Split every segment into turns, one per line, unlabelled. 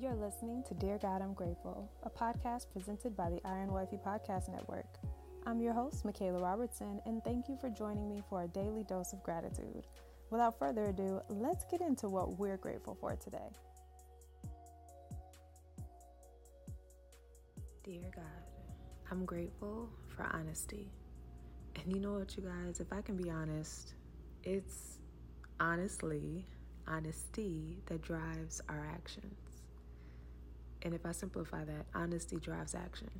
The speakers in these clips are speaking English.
You're listening to Dear God, I'm Grateful, a podcast presented by the Iron Wifey Podcast Network. I'm your host, Michaela Robertson, and thank you for joining me for a daily dose of gratitude. Without further ado, let's get into what we're grateful for today. Dear God, I'm grateful for honesty. And you know what, you guys, if I can be honest, it's honestly honesty that drives our actions. And if I simplify that, honesty drives action.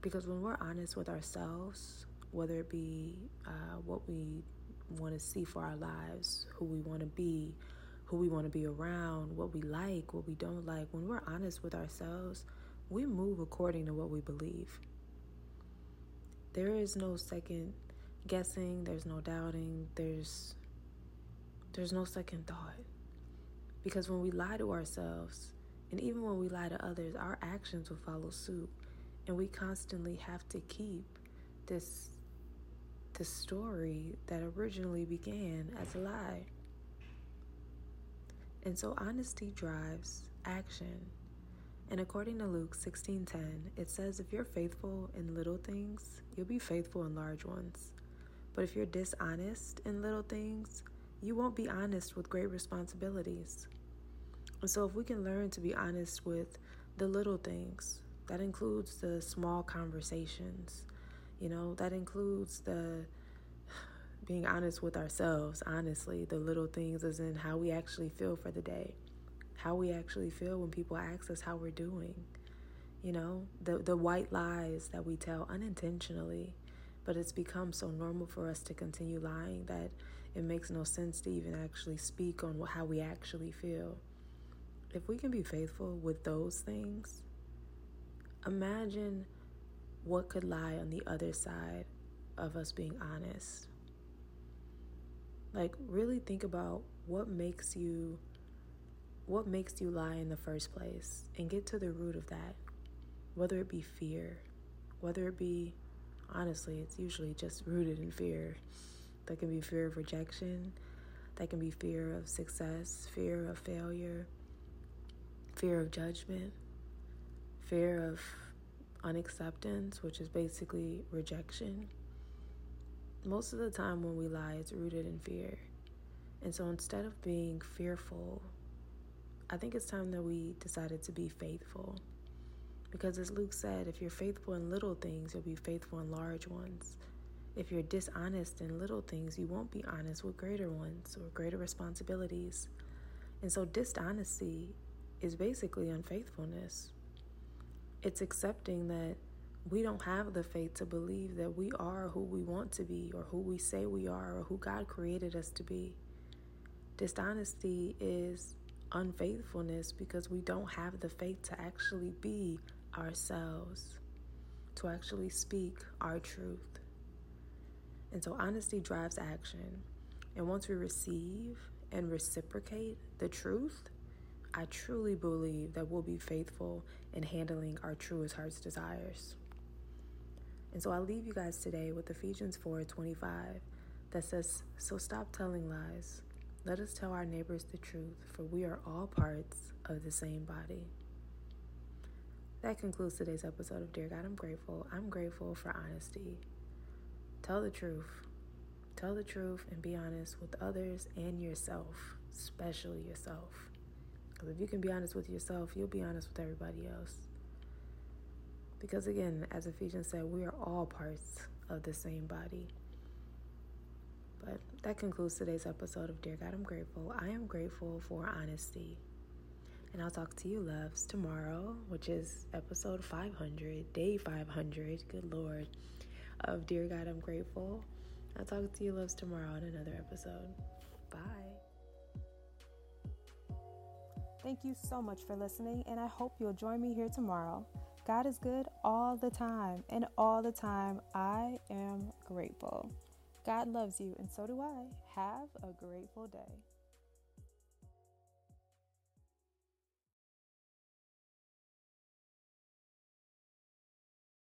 Because when we're honest with ourselves, whether it be uh, what we want to see for our lives, who we want to be, who we want to be around, what we like, what we don't like, when we're honest with ourselves, we move according to what we believe. There is no second guessing, there's no doubting, there's there's no second thought. Because when we lie to ourselves, and even when we lie to others, our actions will follow suit. And we constantly have to keep this this story that originally began as a lie. And so honesty drives action. And according to Luke 16:10, it says if you're faithful in little things, you'll be faithful in large ones. But if you're dishonest in little things, you won't be honest with great responsibilities. And so, if we can learn to be honest with the little things, that includes the small conversations, you know, that includes the being honest with ourselves, honestly, the little things as in how we actually feel for the day, how we actually feel when people ask us how we're doing, you know, the, the white lies that we tell unintentionally but it's become so normal for us to continue lying that it makes no sense to even actually speak on how we actually feel. If we can be faithful with those things, imagine what could lie on the other side of us being honest. Like really think about what makes you what makes you lie in the first place and get to the root of that. Whether it be fear, whether it be honestly, it's usually just rooted in fear. That can be fear of rejection, that can be fear of success, fear of failure, fear of judgment, fear of unacceptance, which is basically rejection. Most of the time, when we lie, it's rooted in fear. And so instead of being fearful, I think it's time that we decided to be faithful. Because as Luke said, if you're faithful in little things, you'll be faithful in large ones. If you're dishonest in little things, you won't be honest with greater ones or greater responsibilities. And so, dishonesty is basically unfaithfulness. It's accepting that we don't have the faith to believe that we are who we want to be or who we say we are or who God created us to be. Dishonesty is unfaithfulness because we don't have the faith to actually be ourselves, to actually speak our truth. And so honesty drives action. And once we receive and reciprocate the truth, I truly believe that we'll be faithful in handling our truest heart's desires. And so I leave you guys today with Ephesians 4:25 that says, "So stop telling lies. Let us tell our neighbors the truth, for we are all parts of the same body." That concludes today's episode of Dear God, I'm Grateful. I'm grateful for honesty. Tell the truth. Tell the truth and be honest with others and yourself, especially yourself. Because if you can be honest with yourself, you'll be honest with everybody else. Because again, as Ephesians said, we are all parts of the same body. But that concludes today's episode of Dear God, I'm Grateful. I am grateful for honesty. And I'll talk to you, loves, tomorrow, which is episode 500, day 500, good Lord, of Dear God, I'm Grateful. I'll talk to you, loves, tomorrow in another episode. Bye. Thank you so much for listening, and I hope you'll join me here tomorrow. God is good all the time, and all the time I am grateful. God loves you, and so do I. Have a grateful day.